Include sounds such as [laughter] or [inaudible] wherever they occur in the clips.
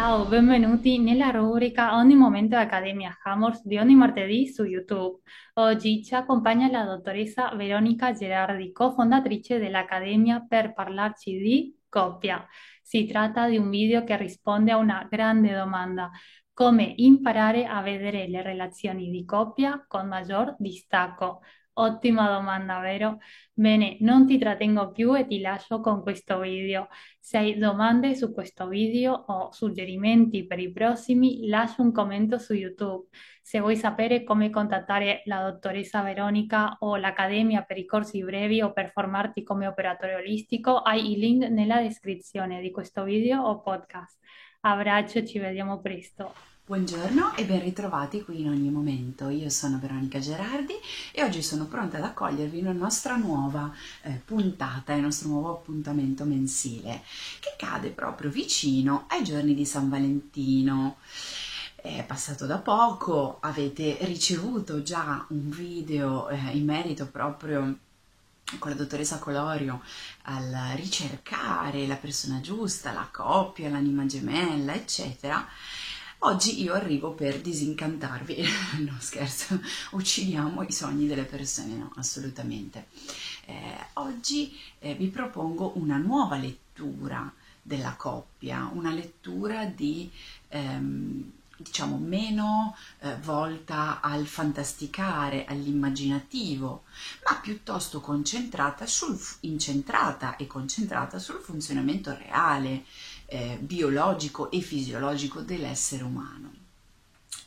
Ciao, benvenuti nella rubrica Ogni momento Accademia Hammers di ogni martedì su YouTube. Oggi ci accompagna la dottoressa Veronica Gerardi, cofondatrice dell'Accademia per parlarci di coppia. Si tratta di un video che risponde a una grande domanda, come imparare a vedere le relazioni di coppia con maggior distacco. Ottima domanda, vero? Bene, non ti trattengo più e ti lascio con questo video. Se hai domande su questo video o suggerimenti per i prossimi, lascia un commento su YouTube. Se vuoi sapere come contattare la dottoressa Veronica o l'Accademia per i corsi brevi o per formarti come operatore olistico, hai il link nella descrizione di questo video o podcast. Abbraccio, ci vediamo presto. Buongiorno e ben ritrovati qui in ogni momento. Io sono Veronica Gerardi e oggi sono pronta ad accogliervi una nostra nuova eh, puntata, il nostro nuovo appuntamento mensile che cade proprio vicino ai giorni di San Valentino. È passato da poco, avete ricevuto già un video eh, in merito proprio con la dottoressa Colorio al ricercare la persona giusta, la coppia, l'anima gemella, eccetera Oggi io arrivo per disincantarvi, [laughs] no scherzo, uccidiamo i sogni delle persone, no, assolutamente. Eh, oggi eh, vi propongo una nuova lettura della coppia, una lettura di... Ehm, diciamo meno eh, volta al fantasticare, all'immaginativo, ma piuttosto concentrata sul, incentrata e concentrata sul funzionamento reale, eh, biologico e fisiologico dell'essere umano.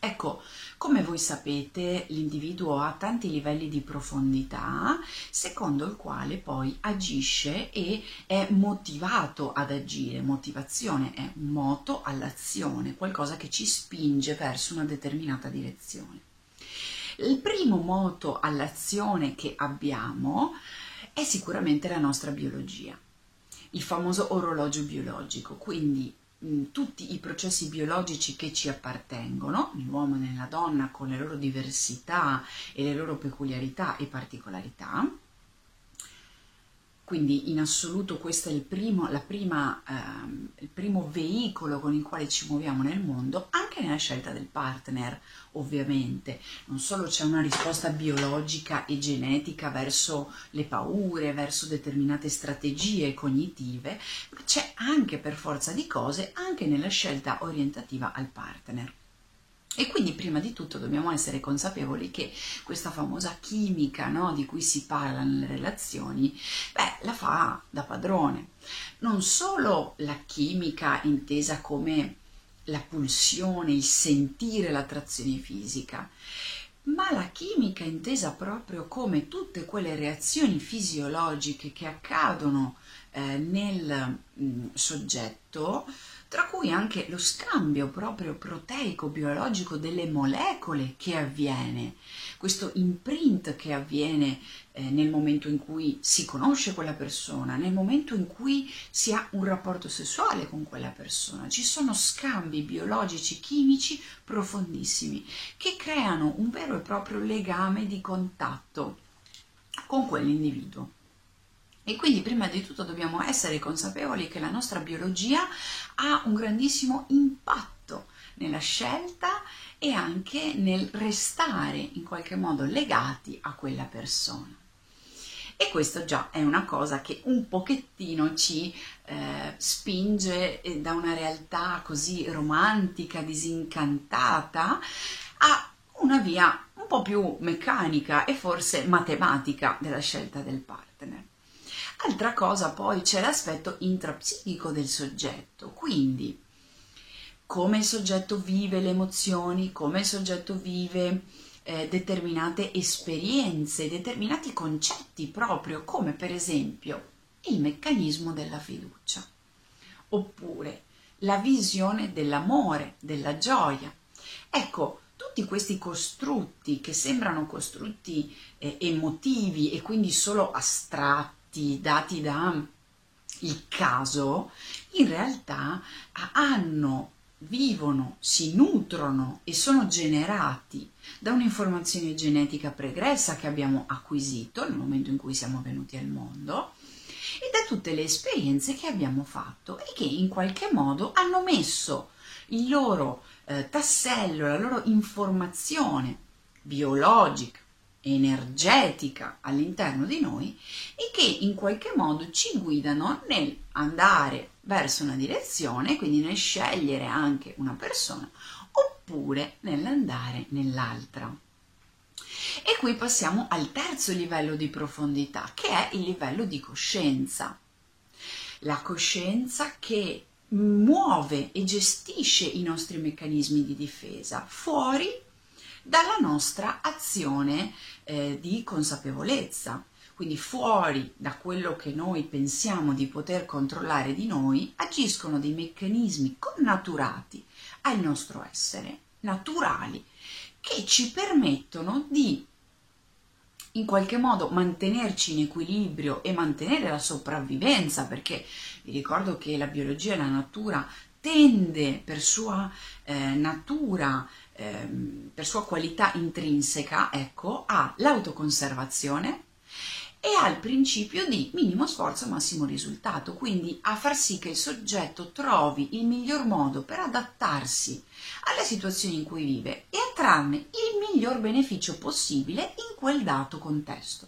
Ecco, come voi sapete, l'individuo ha tanti livelli di profondità, secondo il quale poi agisce e è motivato ad agire. Motivazione è moto all'azione, qualcosa che ci spinge verso una determinata direzione. Il primo moto all'azione che abbiamo è sicuramente la nostra biologia il famoso orologio biologico, quindi mh, tutti i processi biologici che ci appartengono, nell'uomo e nella donna, con le loro diversità e le loro peculiarità e particolarità, quindi in assoluto questo è il primo, prima, ehm, il primo, veicolo con il quale ci muoviamo nel mondo, anche nella scelta del partner, ovviamente. Non solo c'è una risposta biologica e genetica verso le paure, verso determinate strategie cognitive, ma c'è anche per forza di cose, anche nella scelta orientativa al partner. E quindi prima di tutto dobbiamo essere consapevoli che questa famosa chimica no, di cui si parla nelle relazioni, beh, la fa da padrone. Non solo la chimica intesa come la pulsione, il sentire l'attrazione fisica, ma la chimica intesa proprio come tutte quelle reazioni fisiologiche che accadono eh, nel mh, mm, soggetto tra cui anche lo scambio proprio proteico biologico delle molecole che avviene, questo imprint che avviene eh, nel momento in cui si conosce quella persona, nel momento in cui si ha un rapporto sessuale con quella persona. Ci sono scambi biologici, chimici profondissimi che creano un vero e proprio legame di contatto con quell'individuo. E quindi prima di tutto dobbiamo essere consapevoli che la nostra biologia ha un grandissimo impatto nella scelta e anche nel restare in qualche modo legati a quella persona. E questo già è una cosa che un pochettino ci eh, spinge eh, da una realtà così romantica, disincantata, a una via un po' più meccanica e forse matematica della scelta del partner. Altra cosa poi c'è l'aspetto intrapsichico del soggetto, quindi come il soggetto vive le emozioni, come il soggetto vive eh, determinate esperienze, determinati concetti proprio, come per esempio il meccanismo della fiducia, oppure la visione dell'amore, della gioia. Ecco, tutti questi costrutti che sembrano costrutti eh, emotivi e quindi solo astratti, fatti dati da il caso, in realtà hanno, vivono, si nutrono e sono generati da un'informazione genetica pregressa che abbiamo acquisito nel momento in cui siamo venuti al mondo e da tutte le esperienze che abbiamo fatto e che in qualche modo hanno messo il loro eh, tassello, la loro informazione biologica, energetica all'interno di noi e che in qualche modo ci guidano nel andare verso una direzione, quindi nel scegliere anche una persona, oppure nell'andare nell'altra. E qui passiamo al terzo livello di profondità, che è il livello di coscienza. La coscienza che muove e gestisce i nostri meccanismi di difesa fuori dalla nostra azione eh, di consapevolezza. Quindi fuori da quello che noi pensiamo di poter controllare di noi, agiscono dei meccanismi connaturati al nostro essere, naturali, che ci permettono di in qualche modo mantenerci in equilibrio e mantenere la sopravvivenza, perché vi ricordo che la biologia e la natura tende per sua eh, natura, eh, per sua qualità intrinseca, ecco, all'autoconservazione e al principio di minimo sforzo massimo risultato, quindi a far sì che il soggetto trovi il miglior modo per adattarsi alle situazioni in cui vive e a trarne il miglior beneficio possibile in quel dato contesto.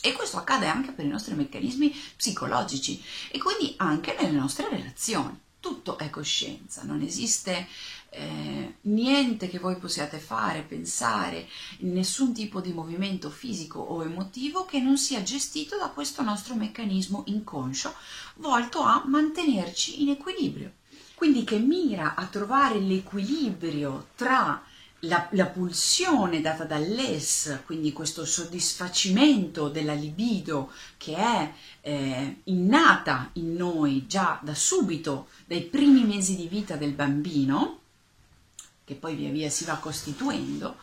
E questo accade anche per i nostri meccanismi psicologici e quindi anche nelle nostre relazioni. Tutto è coscienza, non esiste eh, niente che voi possiate fare, pensare, nessun tipo di movimento fisico o emotivo che non sia gestito da questo nostro meccanismo inconscio volto a mantenerci in equilibrio. Quindi che mira a trovare l'equilibrio tra la, la, pulsione data dall'es, quindi questo soddisfacimento della libido che è eh, innata in noi già da subito, dai primi mesi di vita del bambino, che poi via via si va costituendo,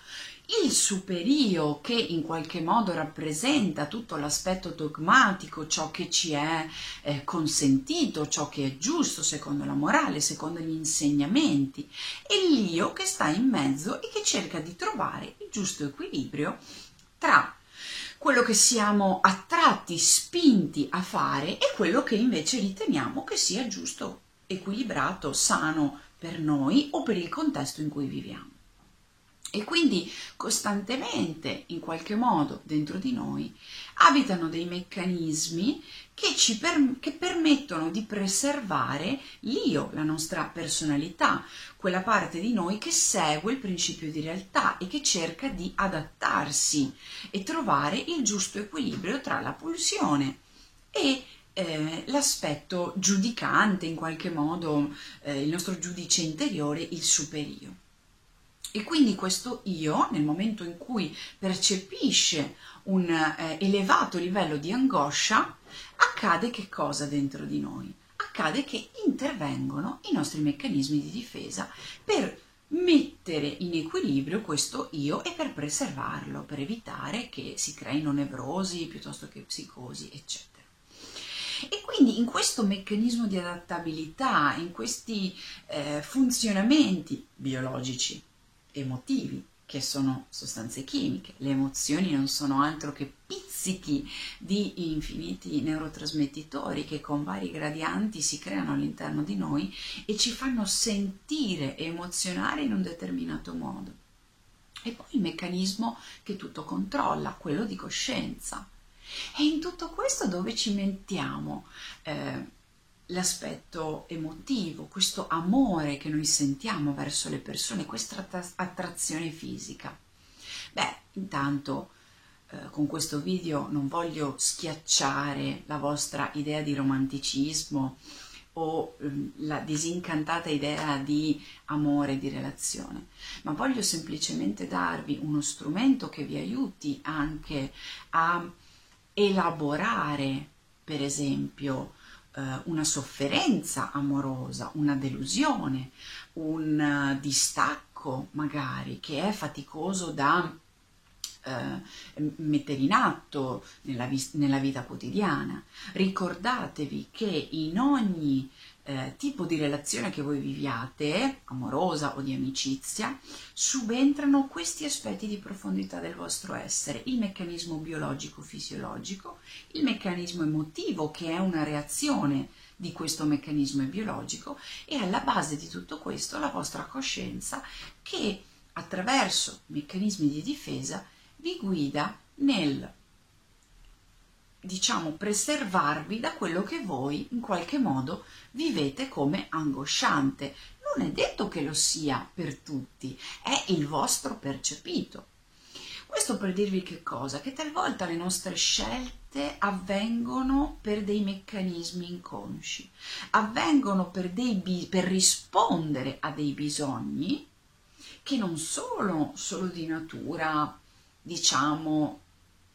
il superio che in qualche modo rappresenta tutto l'aspetto dogmatico, ciò che ci è eh, consentito, ciò che è giusto secondo la morale, secondo gli insegnamenti, e l'io che sta in mezzo e che cerca di trovare il giusto equilibrio tra quello che siamo attratti, spinti a fare e quello che invece riteniamo che sia giusto, equilibrato, sano, per noi o per il contesto in cui viviamo. E quindi costantemente, in qualche modo, dentro di noi, abitano dei meccanismi che ci per, che permettono di preservare l'io, la nostra personalità, quella parte di noi che segue il principio di realtà e che cerca di adattarsi e trovare il giusto equilibrio tra la pulsione e eh, l'aspetto giudicante, in qualche modo eh, il nostro giudice interiore, il superio. E quindi questo io, nel momento in cui percepisce un eh, elevato livello di angoscia, accade che cosa dentro di noi? Accade che intervengono i nostri meccanismi di difesa per mettere in equilibrio questo io e per preservarlo, per evitare che si creino nevrosi piuttosto che psicosi, eccetera. E quindi in questo meccanismo di adattabilità, in questi eh, funzionamenti biologici, emotivi, che sono sostanze chimiche, le emozioni non sono altro che pizzichi di infiniti neurotrasmettitori che con vari gradienti si creano all'interno di noi e ci fanno sentire e emozionare in un determinato modo. E poi il meccanismo che tutto controlla, quello di coscienza. E in tutto questo dove ci mettiamo eh, l'aspetto emotivo, questo amore che noi sentiamo verso le persone, questa attrazione fisica? Beh, intanto eh, con questo video non voglio schiacciare la vostra idea di romanticismo o eh, la disincantata idea di amore, di relazione, ma voglio semplicemente darvi uno strumento che vi aiuti anche a elaborare, per esempio, una sofferenza amorosa, una delusione, un uh, distacco magari che è faticoso da eh, mettere in atto nella, nella, vita quotidiana. Ricordatevi che in ogni eh, tipo di relazione che voi viviate, amorosa o di amicizia, subentrano questi aspetti di profondità del vostro essere, il meccanismo biologico-fisiologico, il meccanismo emotivo che è una reazione di questo meccanismo biologico e alla base di tutto questo la vostra coscienza che attraverso meccanismi di difesa vi guida nel diciamo preservarvi da quello che voi in qualche modo vivete come angosciante. Non è detto che lo sia per tutti, è il vostro percepito. Questo per dirvi che cosa? Che talvolta le nostre scelte avvengono per dei meccanismi inconsci, avvengono per, dei, per rispondere a dei bisogni che non sono solo di natura, diciamo,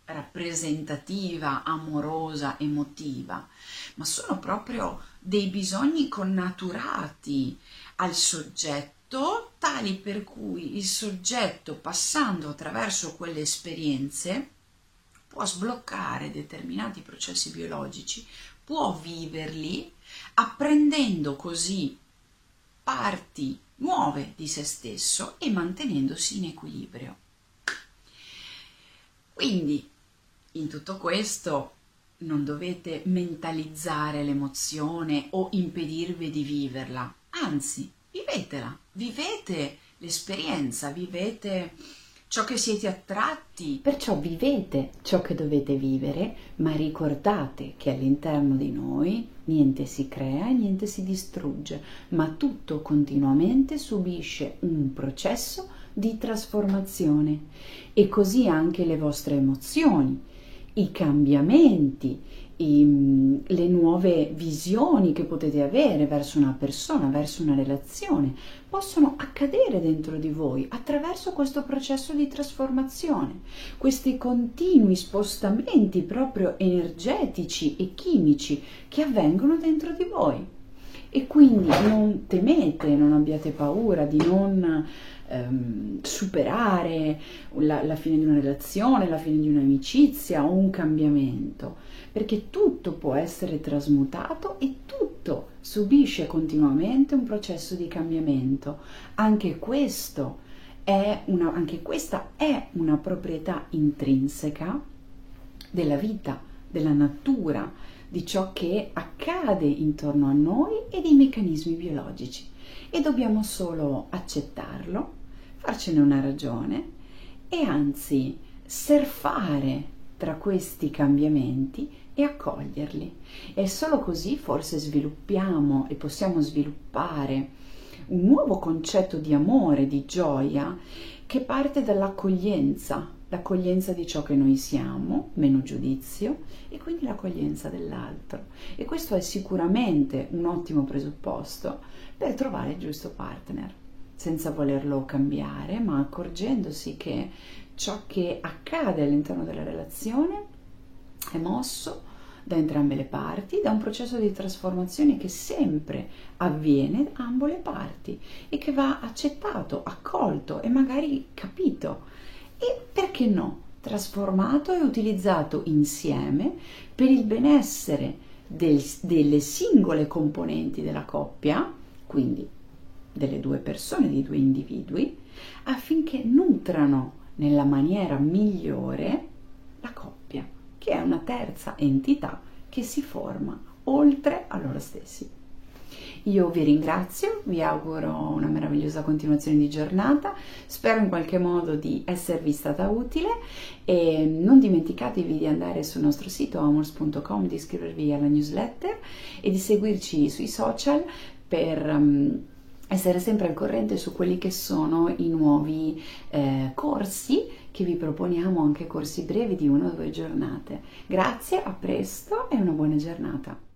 rappresentativa, amorosa, emotiva, ma sono proprio dei bisogni connaturati al soggetto, tali per cui il soggetto, passando attraverso quelle esperienze, può sbloccare determinati processi biologici, può viverli, apprendendo così parti nuove di se stesso e mantenendosi in equilibrio. Quindi in tutto questo non dovete mentalizzare l'emozione o impedirvi di viverla, anzi, vivetela, vivete l'esperienza, vivete ciò che siete attratti. Perciò vivete ciò che dovete vivere, ma ricordate che all'interno di noi niente si crea e niente si distrugge, ma tutto continuamente subisce un processo di trasformazione. E così anche le vostre emozioni, i cambiamenti, i, le nuove visioni che potete avere verso una persona, verso una relazione, possono accadere dentro di voi attraverso questo processo di trasformazione, questi continui spostamenti proprio energetici e chimici che avvengono dentro di voi. E quindi non temete, non abbiate paura di non ehm, superare la, la fine di una relazione, la fine di un'amicizia o un cambiamento, perché tutto può essere trasmutato e tutto subisce continuamente un processo di cambiamento. Anche questo una, anche questa è una proprietà intrinseca della vita, della natura, di ciò che accade intorno a noi e dei meccanismi biologici e dobbiamo solo accettarlo, farcene una ragione e anzi surfare tra questi cambiamenti e accoglierli. E solo così forse sviluppiamo e possiamo sviluppare un nuovo concetto di amore, di gioia, che parte dall'accoglienza, l'accoglienza di ciò che noi siamo, meno giudizio, e quindi l'accoglienza dell'altro. E questo è sicuramente un ottimo presupposto per trovare il giusto partner, senza volerlo cambiare, ma accorgendosi che ciò che accade all'interno della relazione è mosso da entrambe le parti, da un processo di trasformazione che sempre avviene da ambo le parti e che va accettato, accolto e magari capito. E perché no, trasformato e utilizzato insieme per il benessere del, delle singole componenti della coppia, quindi delle due persone, dei due individui, affinché nutrano nella maniera migliore la coppia, che è una terza entità che si forma oltre a loro stessi. Io vi ringrazio, vi auguro una meravigliosa continuazione di giornata, spero in qualche modo di esservi stata utile e non dimenticatevi di andare sul nostro sito amors.com, di iscrivervi alla newsletter e di seguirci sui social per um, essere sempre al corrente su quelli che sono i nuovi eh, corsi che vi proponiamo, anche corsi brevi di una o due giornate. Grazie, a presto e una buona giornata.